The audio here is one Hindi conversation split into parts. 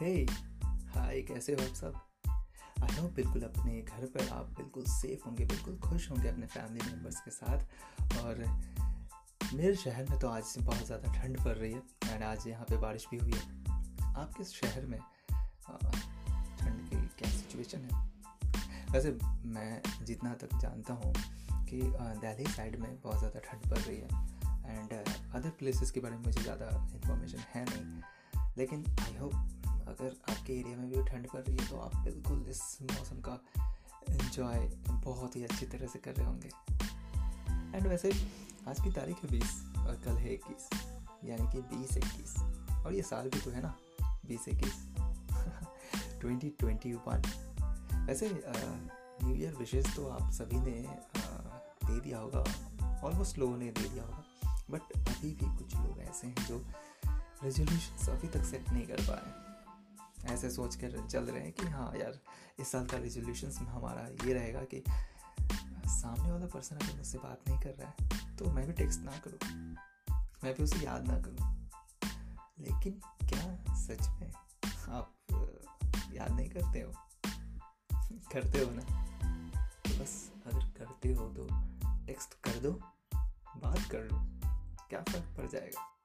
हे हाय कैसे हो आप सब? आई होप बिल्कुल अपने घर पर आप बिल्कुल सेफ़ होंगे, बिल्कुल खुश होंगे अपने फैमिली मेंबर्स के साथ। और मेरे शहर में तो आज बहुत ज़्यादा ठंड पड़ रही है एंड आज यहाँ पे बारिश भी हुई है। आपके शहर में ठंड की क्या सिचुएशन है? वैसे मैं जितना तक जानता हूँ कि दिल्ली साइड में बहुत ज़्यादा ठंड पड़ रही है एंड अदर प्लेसेस के बारे में मुझे ज़्यादा इन्फॉर्मेशन है नहीं। लेकिन आई होप अगर आपके एरिया में भी ठंड पड़ रही है तो आप बिल्कुल इस मौसम का इन्जॉय बहुत ही अच्छी तरह से कर रहे होंगे। एंड वैसे आज की तारीख है बीस और कल है इक्कीस, यानी कि बीस इक्कीस। और ये साल भी तो है ना, बीस इक्कीस। Twenty twenty one. वैसे न्यू ईयर विशेष तो आप सभी ने दे दिया होगा। ऑलमोस्ट लोगों ने दे दिया होगा। बट अभी भी कुछ लोग ऐसे हैं जो रेजोल्यूशन अभी तक सेट नहीं कर पाए। ऐसे सोच कर चल रहे हैं कि हाँ यार, इस साल का रेजोल्यूशन हमारा ये रहेगा कि सामने वाला पर्सन अगर मुझसे बात नहीं कर रहा है तो मैं भी टेक्स्ट ना करूँ। मैं भी उसे याद ना करूँ। लेकिन क्या सच में आप याद नहीं करते हो? करते हो ना? तो बस अगर करते हो तो टेक्स्ट कर दो, बात कर लो। क्या फ़र्क पड़ जाएगा?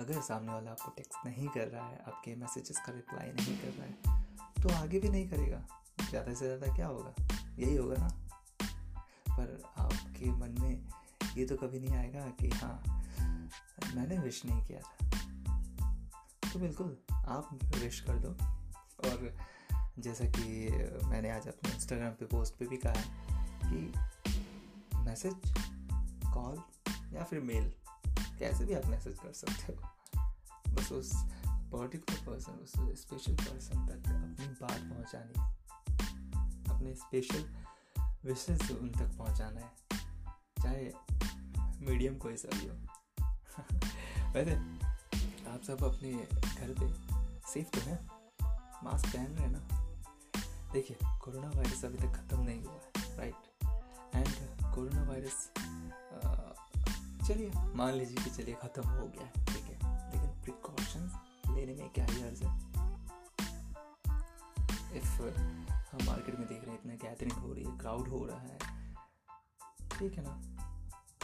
अगर सामने वाला आपको टेक्स्ट नहीं कर रहा है, आपके मैसेजेस का रिप्लाई नहीं कर रहा है तो आगे भी नहीं करेगा। ज़्यादा से ज़्यादा क्या होगा? यही होगा ना। पर आपके मन में ये तो कभी नहीं आएगा कि हाँ मैंने विश नहीं किया था। तो बिल्कुल, आप विश कर दो। और जैसा कि मैंने आज अपने इंस्टाग्राम पे पोस्ट पे भी कहा है कि मैसेज कॉल या फिर मेल कैसे भी आप मैसेज कर सकते हो। बस उस पर्टिकुलर पर्सन उस स्पेशल पर्सन तक अपनी बात पहुंचानी है। अपने स्पेशल विशेष उन तक पहुंचाना है। चाहे मीडियम कोई सा भी हो। वैसे, आप सब अपने घर पे सेफ़ तो हैं? मास्क पहन रहे हैं ना? देखिए, कोरोना वायरस अभी तक ख़त्म नहीं हुआ है राइट एंड कोरोना वायरस चलिए, मान लीजिए कि चलिए ख़त्म हो गया है ठीक है? लेकिन प्रिकॉशंस लेने में क्या ही अर्ज़ है? इफ़ हम मार्केट में देख रहे हैं इतना गैदरिंग हो रही है क्राउड हो रहा है, ठीक है ना?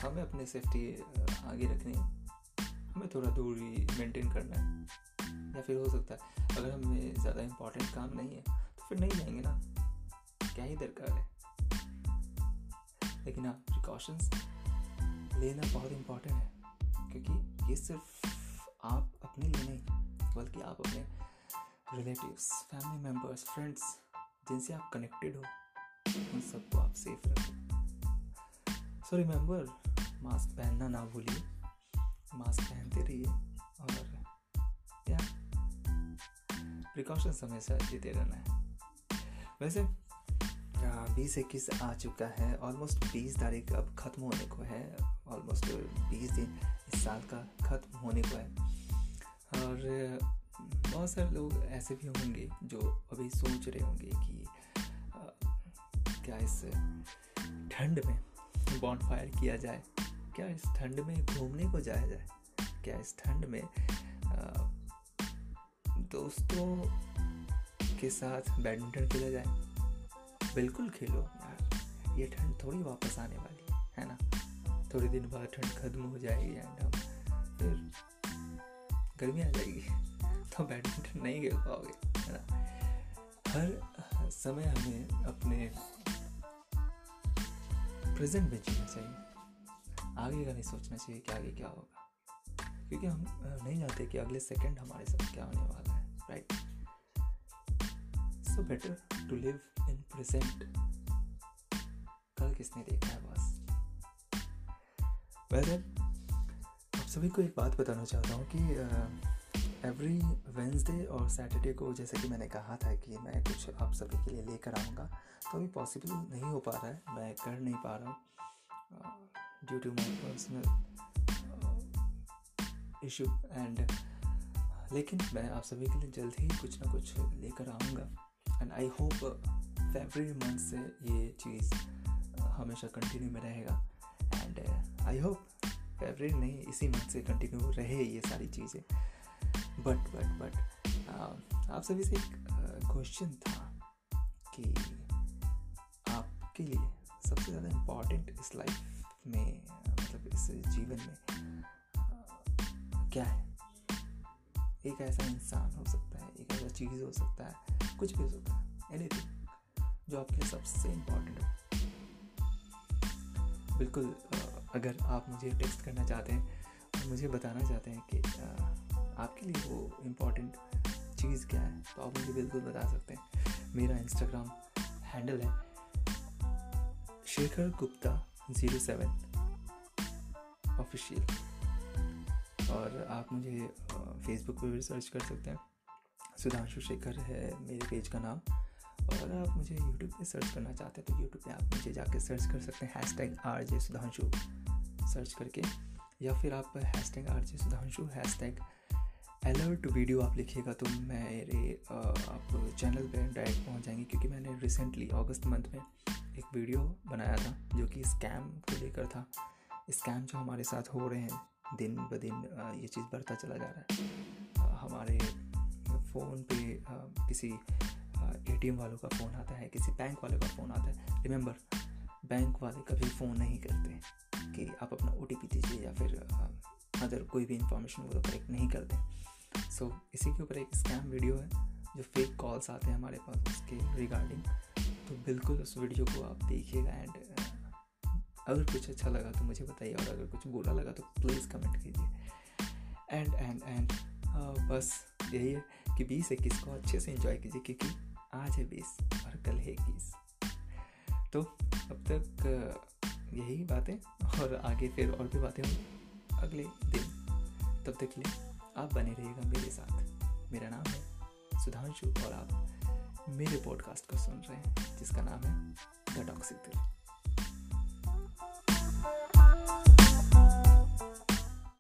हमें अपने सेफ्टी आगे रखनी है। हमें थोड़ा दूरी मेंटेन करना है, या फिर हो सकता है, अगर हमें ज़्यादा इम्पोर्टेंट काम नहीं है तो फिर नहीं जाएँगे ना? क्या ही दरकार है? लेकिन हाँ प्रिकॉशंस लेना बहुत इंपॉर्टेंट है, क्योंकि ये सिर्फ़ आप अपने लिए नहीं, बल्कि आप अपने रिलेटिव्स फैमिली मेंबर्स फ्रेंड्स जिनसे आप कनेक्टेड हो, उन सबको आप सेफ़ रखो। सो रिमेंबर मास्क पहनना ना भूलिए। मास्क पहनते रहिए और या प्रिकॉशंस हमेशा लेते रहना है। वैसे बीस इक्कीस आ चुका है ऑलमोस्ट बीस तारीख अब ख़त्म होने को है ऑलमोस्ट बीस दिन इस साल का ख़त्म होने को है। और, बहुत सारे लोग ऐसे भी होंगे जो अभी सोच रहे होंगे कि क्या इस ठंड में बॉन्ड फायर किया जाए, क्या इस ठंड में घूमने को जाया जाए, क्या इस ठंड में दोस्तों के साथ बैडमिंटन खेला जाए। बिल्कुल खेलो यार। ये ठंड थोड़ी वापस आने वाली है ना? थोड़े दिन बाद ठंड खत्म हो जाएगी एंड हम फिर गर्मी आ जाएगी। तो बैडमिंटन नहीं खेल पाओगे, है ना? हर समय हमें अपने प्रेजेंट में जीना चाहिए। आगे का नहीं सोचना चाहिए कि आगे क्या होगा। क्योंकि हम नहीं जानते कि अगले सेकंड हमारे साथ क्या होने वाला है right so better to live in present कल किसने देखा है बस? वैसे आप सभी को एक बात बताना चाहता हूँ कि एवरी वेंसडे और सैटरडे को जैसे कि मैंने कहा था कि मैं कुछ आप सभी के लिए लेकर आऊँगा तो अभी पॉसिबल नहीं हो पा रहा है, मैं कर नहीं पा रहा हूँ। Due to my personal issue and लेकिन मैं आप सभी के लिए जल्द ही कुछ ना कुछ लेकर आऊँगा। And I hope February month से ये चीज़ हमेशा कंटिन्यू में रहेगा। एंड आई होप फेबररी नहीं, इसी मंथ से कंटिन्यू रहे ये सारी चीज़ें। बट बट बट आप सभी से एक क्वेश्चन था कि आपके लिए सबसे ज़्यादा इंपॉर्टेंट इस लाइफ में मतलब इस जीवन में क्या है? एक ऐसा इंसान हो सकता है, एक ऐसा चीज़ हो सकता है कुछ भी हो सकता है। एनीथिंग जो आपके लिए सबसे इम्पोर्टेंट है। बिल्कुल अगर आप मुझे टेक्स्ट करना चाहते हैं और मुझे बताना चाहते हैं कि आपके लिए वो इम्पोर्टेंट चीज़ क्या है तो आप मुझे बिल्कुल बता सकते हैं। मेरा इंस्टाग्राम हैंडल है Shekhar Gupta zero seven official और आप मुझे फेसबुक पर भी सर्च कर सकते हैं। सुधांशु शेखर है मेरे पेज का नाम। और अगर आप मुझे यूट्यूब पे सर्च करना चाहते हैं तो यूट्यूब पे आप मुझे जाके सर्च कर सकते हैं hashtag R J Sudhanshu search करके। या फिर आप hashtag R J Sudhanshu hashtag alert video आप लिखिएगा तो मेरे आप चैनल पे डायरेक्ट पहुँच जाएँगे। क्योंकि मैंने रिसेंटली अगस्त मंथ में एक वीडियो बनाया था, जो कि स्कैम को लेकर था। स्कैम जो हमारे साथ हो रहे हैं, दिन ब दिन ये चीज़ बढ़ता चला जा रहा है। हमारे फ़ोन पे किसी एटीएम वालों का फ़ोन आता है किसी बैंक वाले का फ़ोन आता है। रिमेंबर बैंक वाले कभी फ़ोन नहीं करते कि आप अपना ओटीपी दीजिए या फिर अदर कोई भी इंफॉर्मेशन वो कलेक्ट नहीं करते। सो so, इसी के ऊपर एक स्कैम वीडियो है जो फेक कॉल्स आते हैं हमारे पास उसके रिगार्डिंग तो बिल्कुल उस वीडियो को आप देखिएगा एंड अगर कुछ अच्छा लगा तो मुझे बताइए और अगर कुछ बुरा लगा तो प्लीज़ कमेंट कीजिए। एंड एंड एंड बस यही है। कि बीस इक्कीस को अच्छे से इंजॉय कीजिए, क्योंकि आज है बीस और कल है इक्कीस। तो अब तक यही बातें, और आगे फिर और भी बातें होंगी अगले दिन। तब तक लिए आप बने रहिएगा मेरे साथ। मेरा नाम है सुधांशु और आप मेरे पॉडकास्ट को सुन रहे हैं, जिसका नाम है द टॉक्सिक दिल